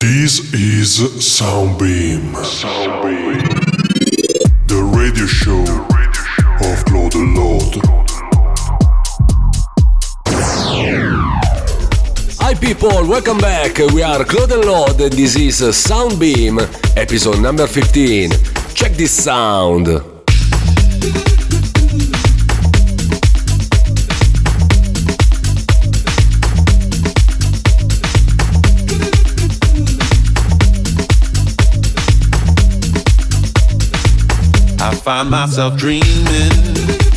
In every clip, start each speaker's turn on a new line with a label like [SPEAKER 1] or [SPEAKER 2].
[SPEAKER 1] This is Soundbeam. Soundbeam. The radio show of Claude Lord.
[SPEAKER 2] Hi people, welcome back. We are Claude and Lord and this is Soundbeam, episode number 15. Check this sound.
[SPEAKER 3] I find myself dreaming.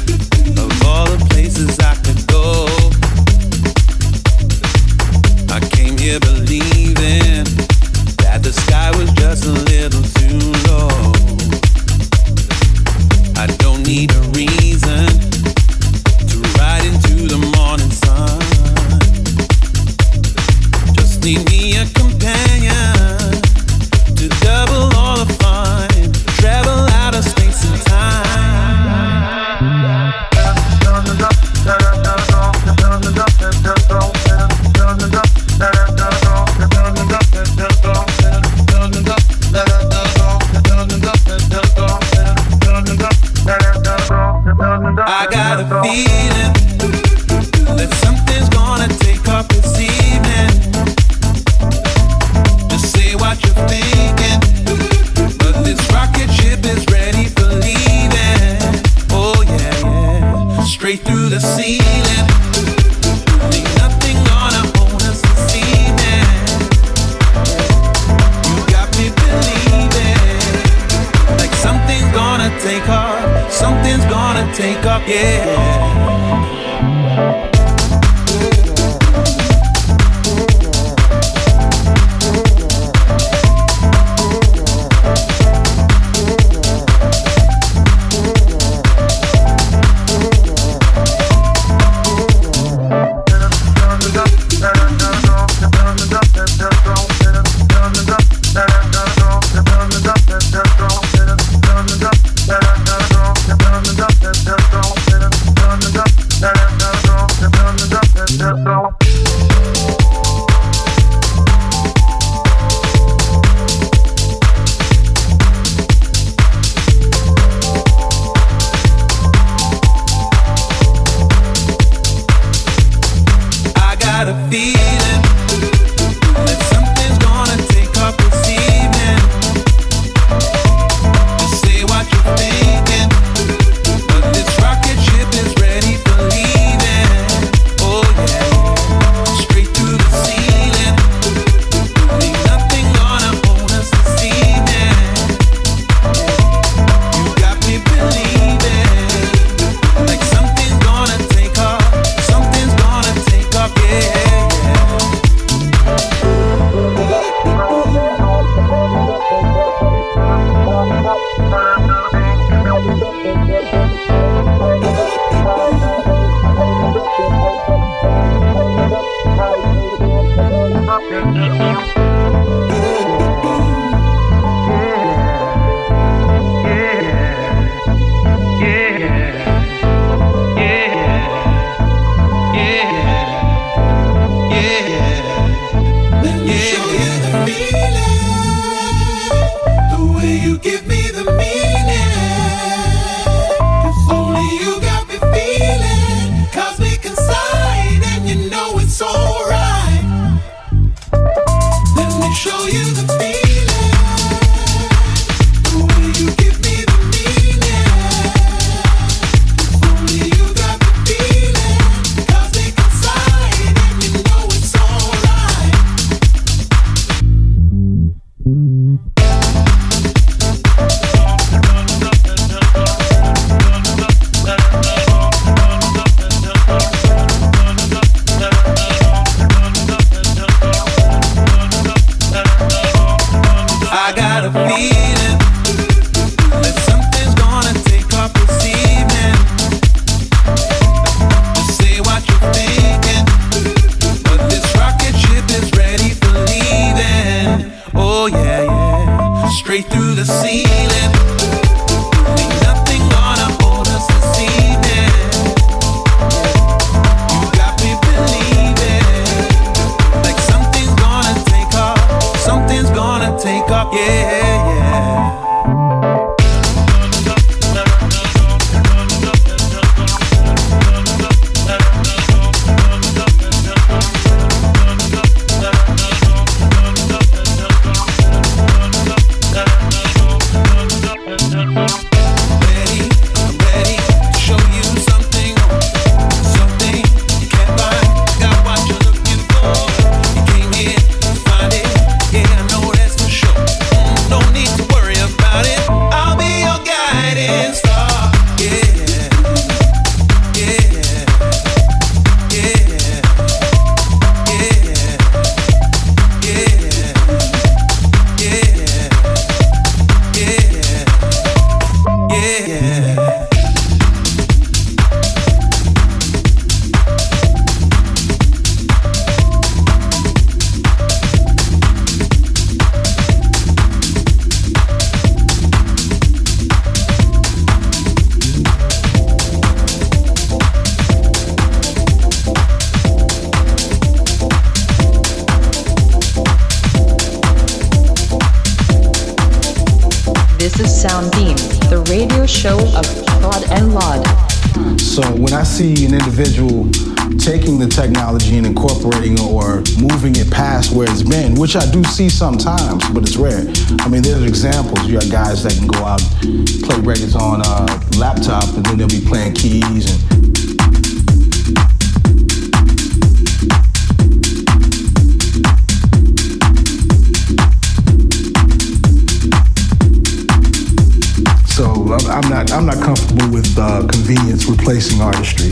[SPEAKER 3] up, yeah.
[SPEAKER 4] Which I do see sometimes, but it's rare. I mean, there's examples. You got guys that can go out, play records on a laptop, and then they'll be playing keys and So I'm not I'm not comfortable with uh, convenience replacing artistry.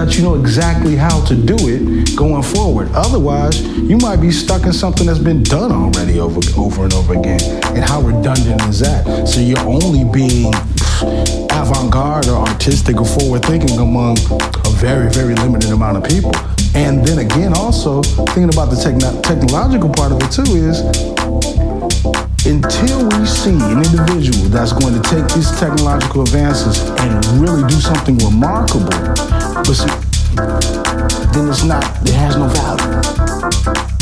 [SPEAKER 4] That you know exactly how to do it going forward. Otherwise, you might be stuck in something that's been done already over, over and over again. And how redundant is that? So you're only being avant-garde or artistic or forward-thinking among a very, very limited amount of people. And then again, also thinking about the techn- technological part of it too is until we see an individual that's going to take these technological advances and really do something remarkable, but see, then it's not, it has no value.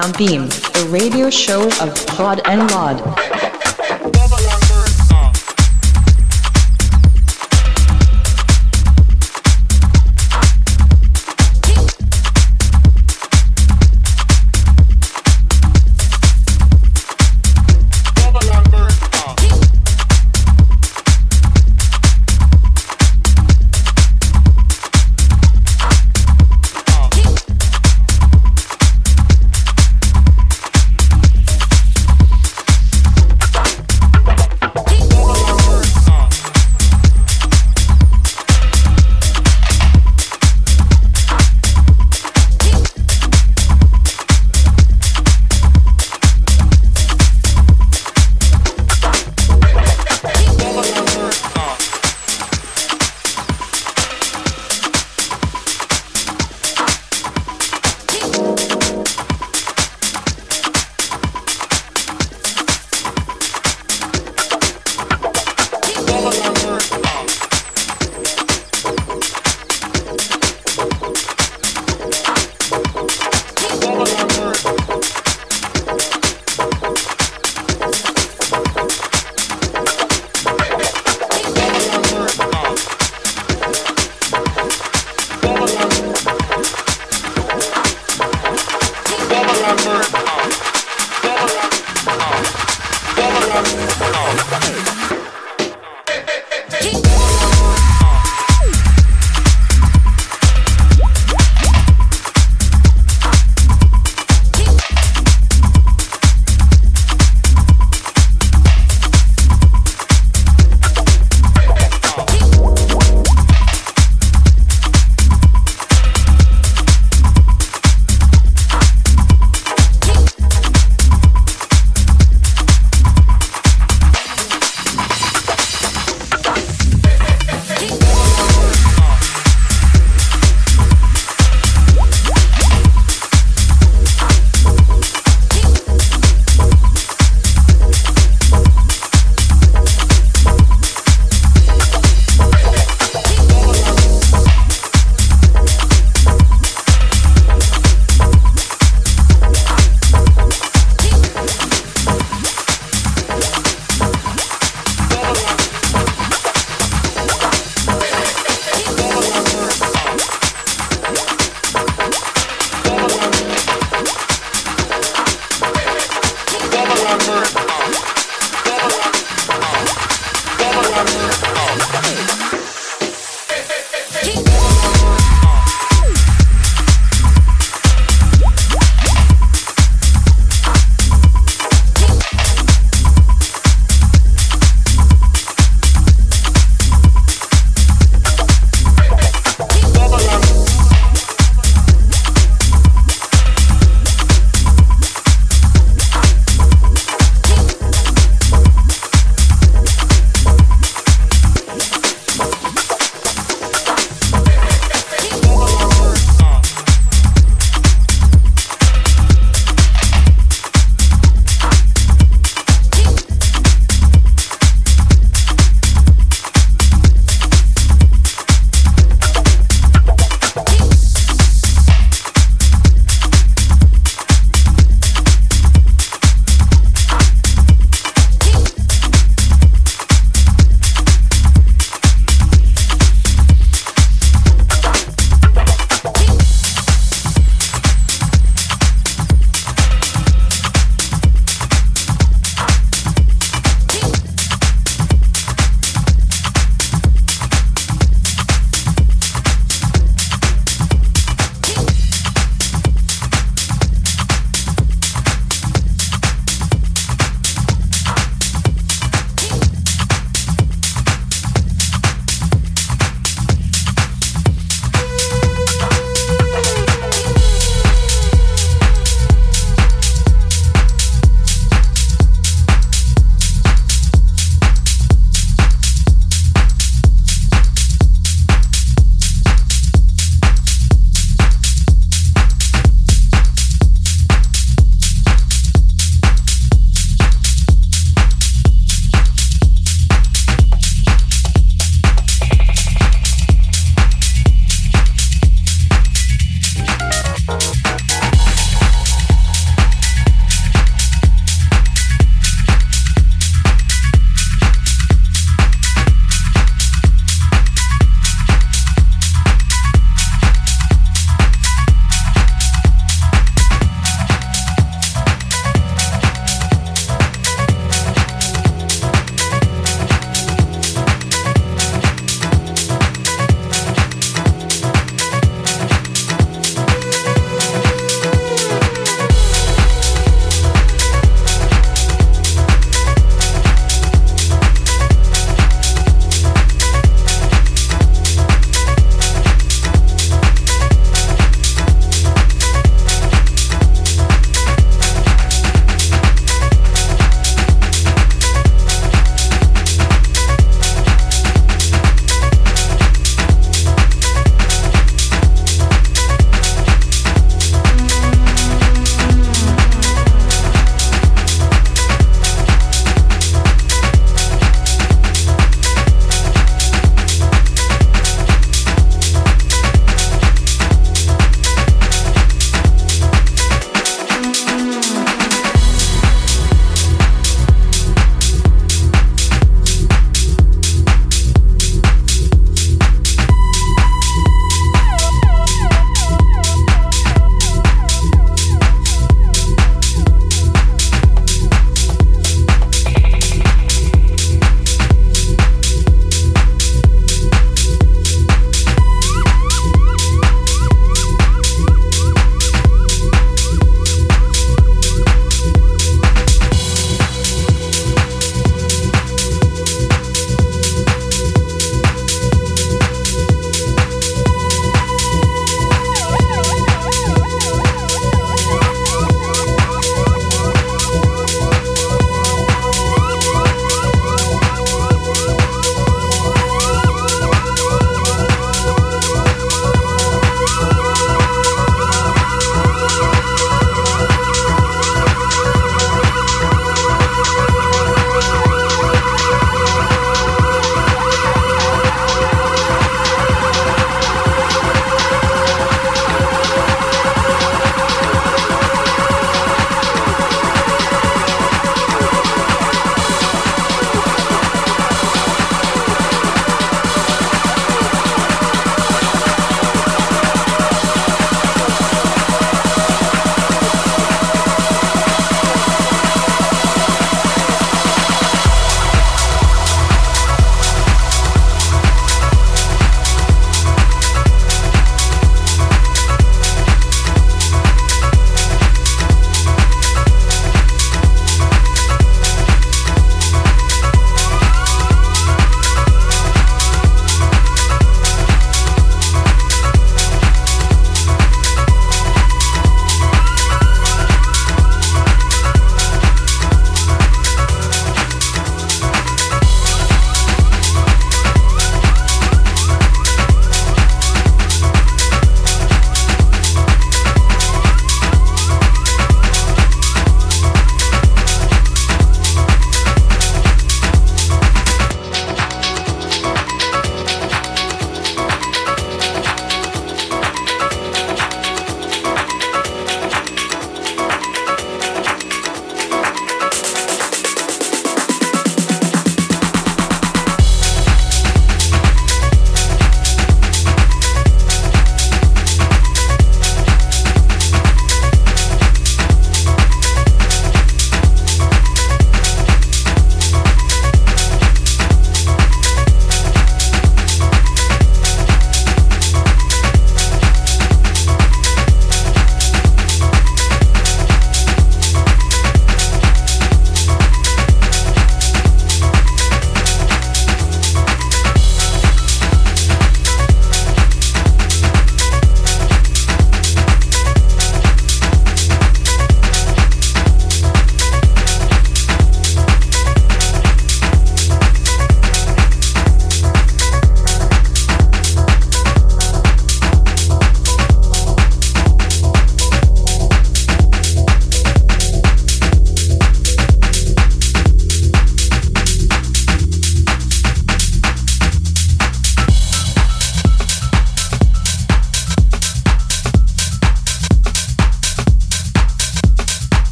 [SPEAKER 5] Soundbeam, the radio show of Claude and
[SPEAKER 6] Lord.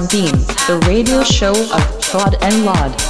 [SPEAKER 6] Soundbeam, the radio show of Claude and
[SPEAKER 7] Lord.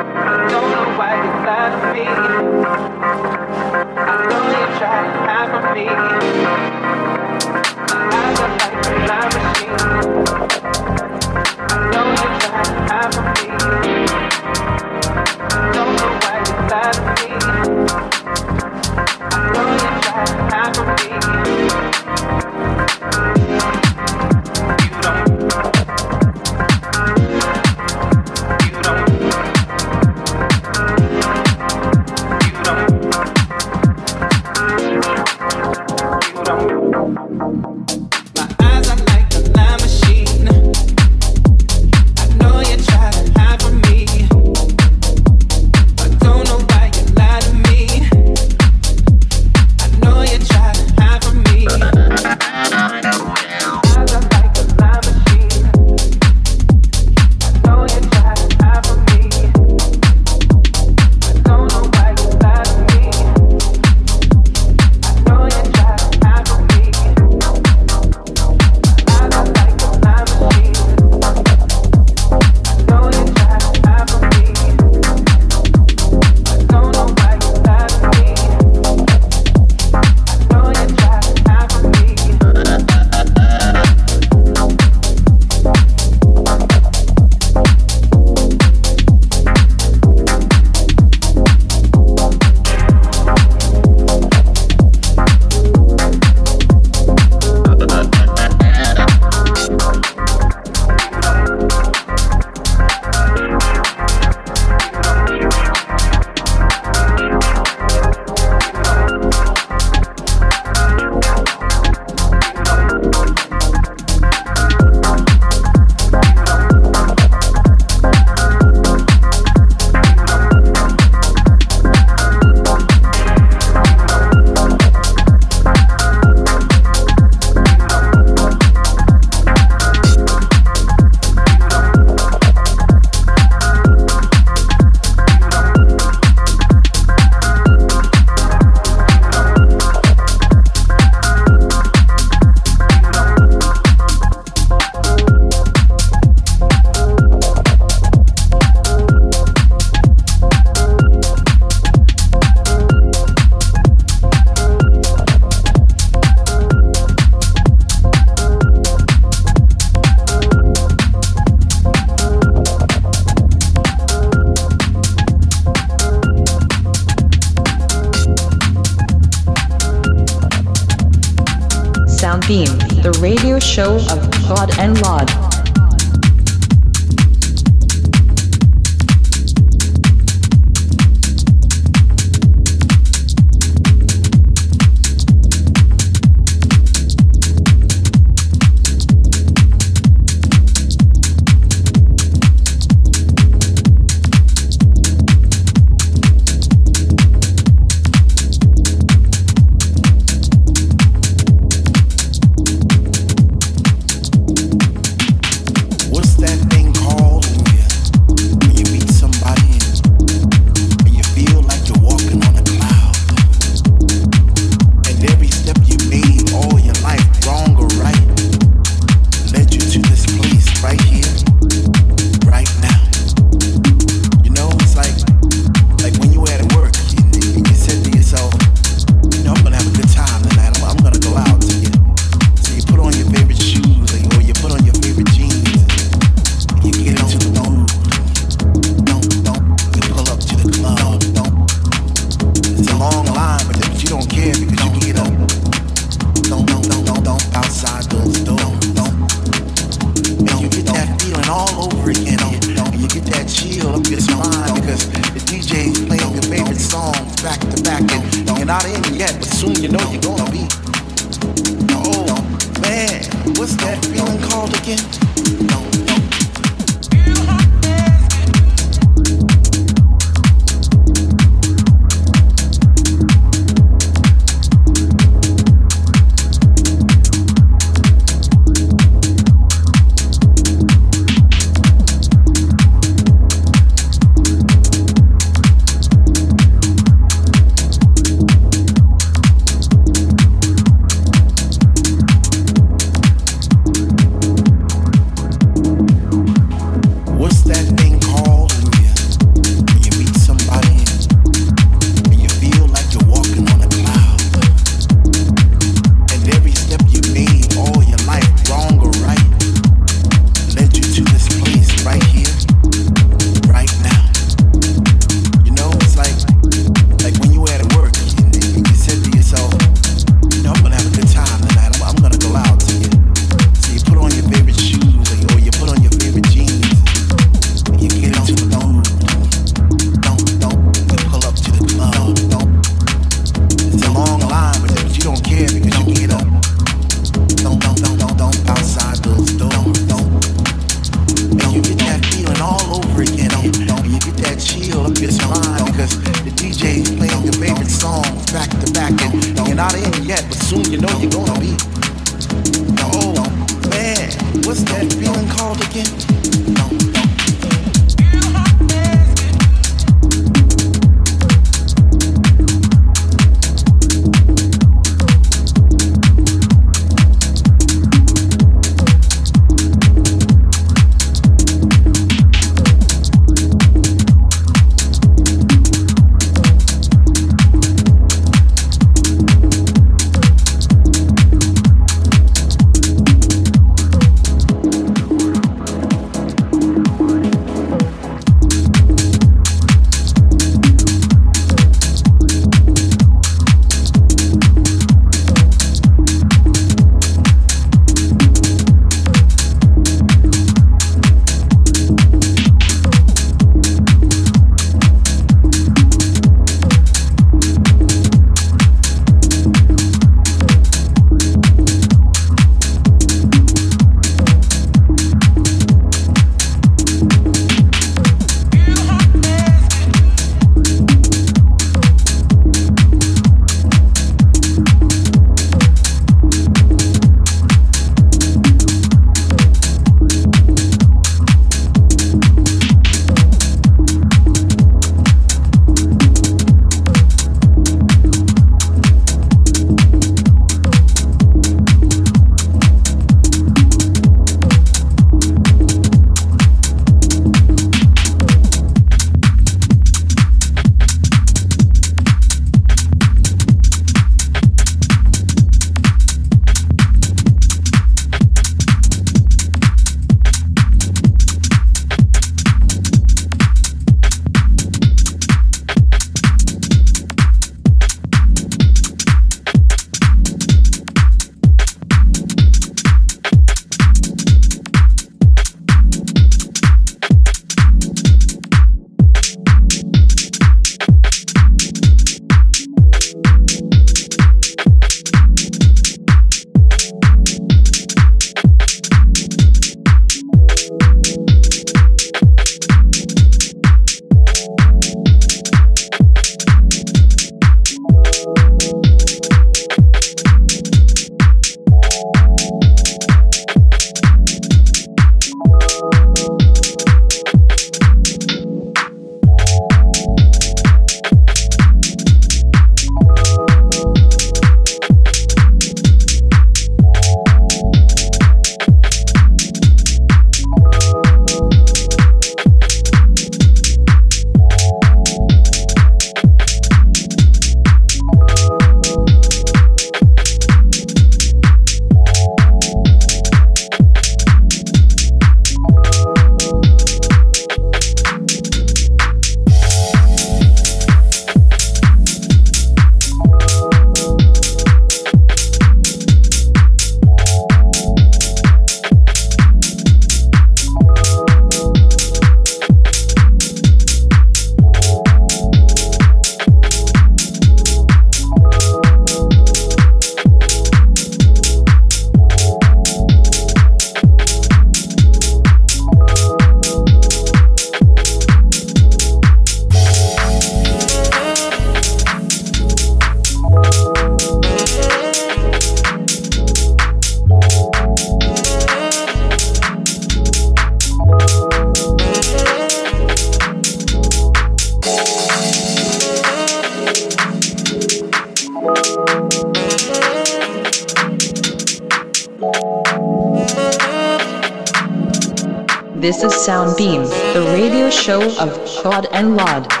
[SPEAKER 5] This is Soundbeam, the radio show of Claude and Lord.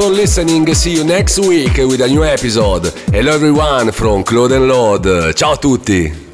[SPEAKER 2] For listening. See you next week with a new episode. Hello everyone from Claude and Lord. Ciao a tutti.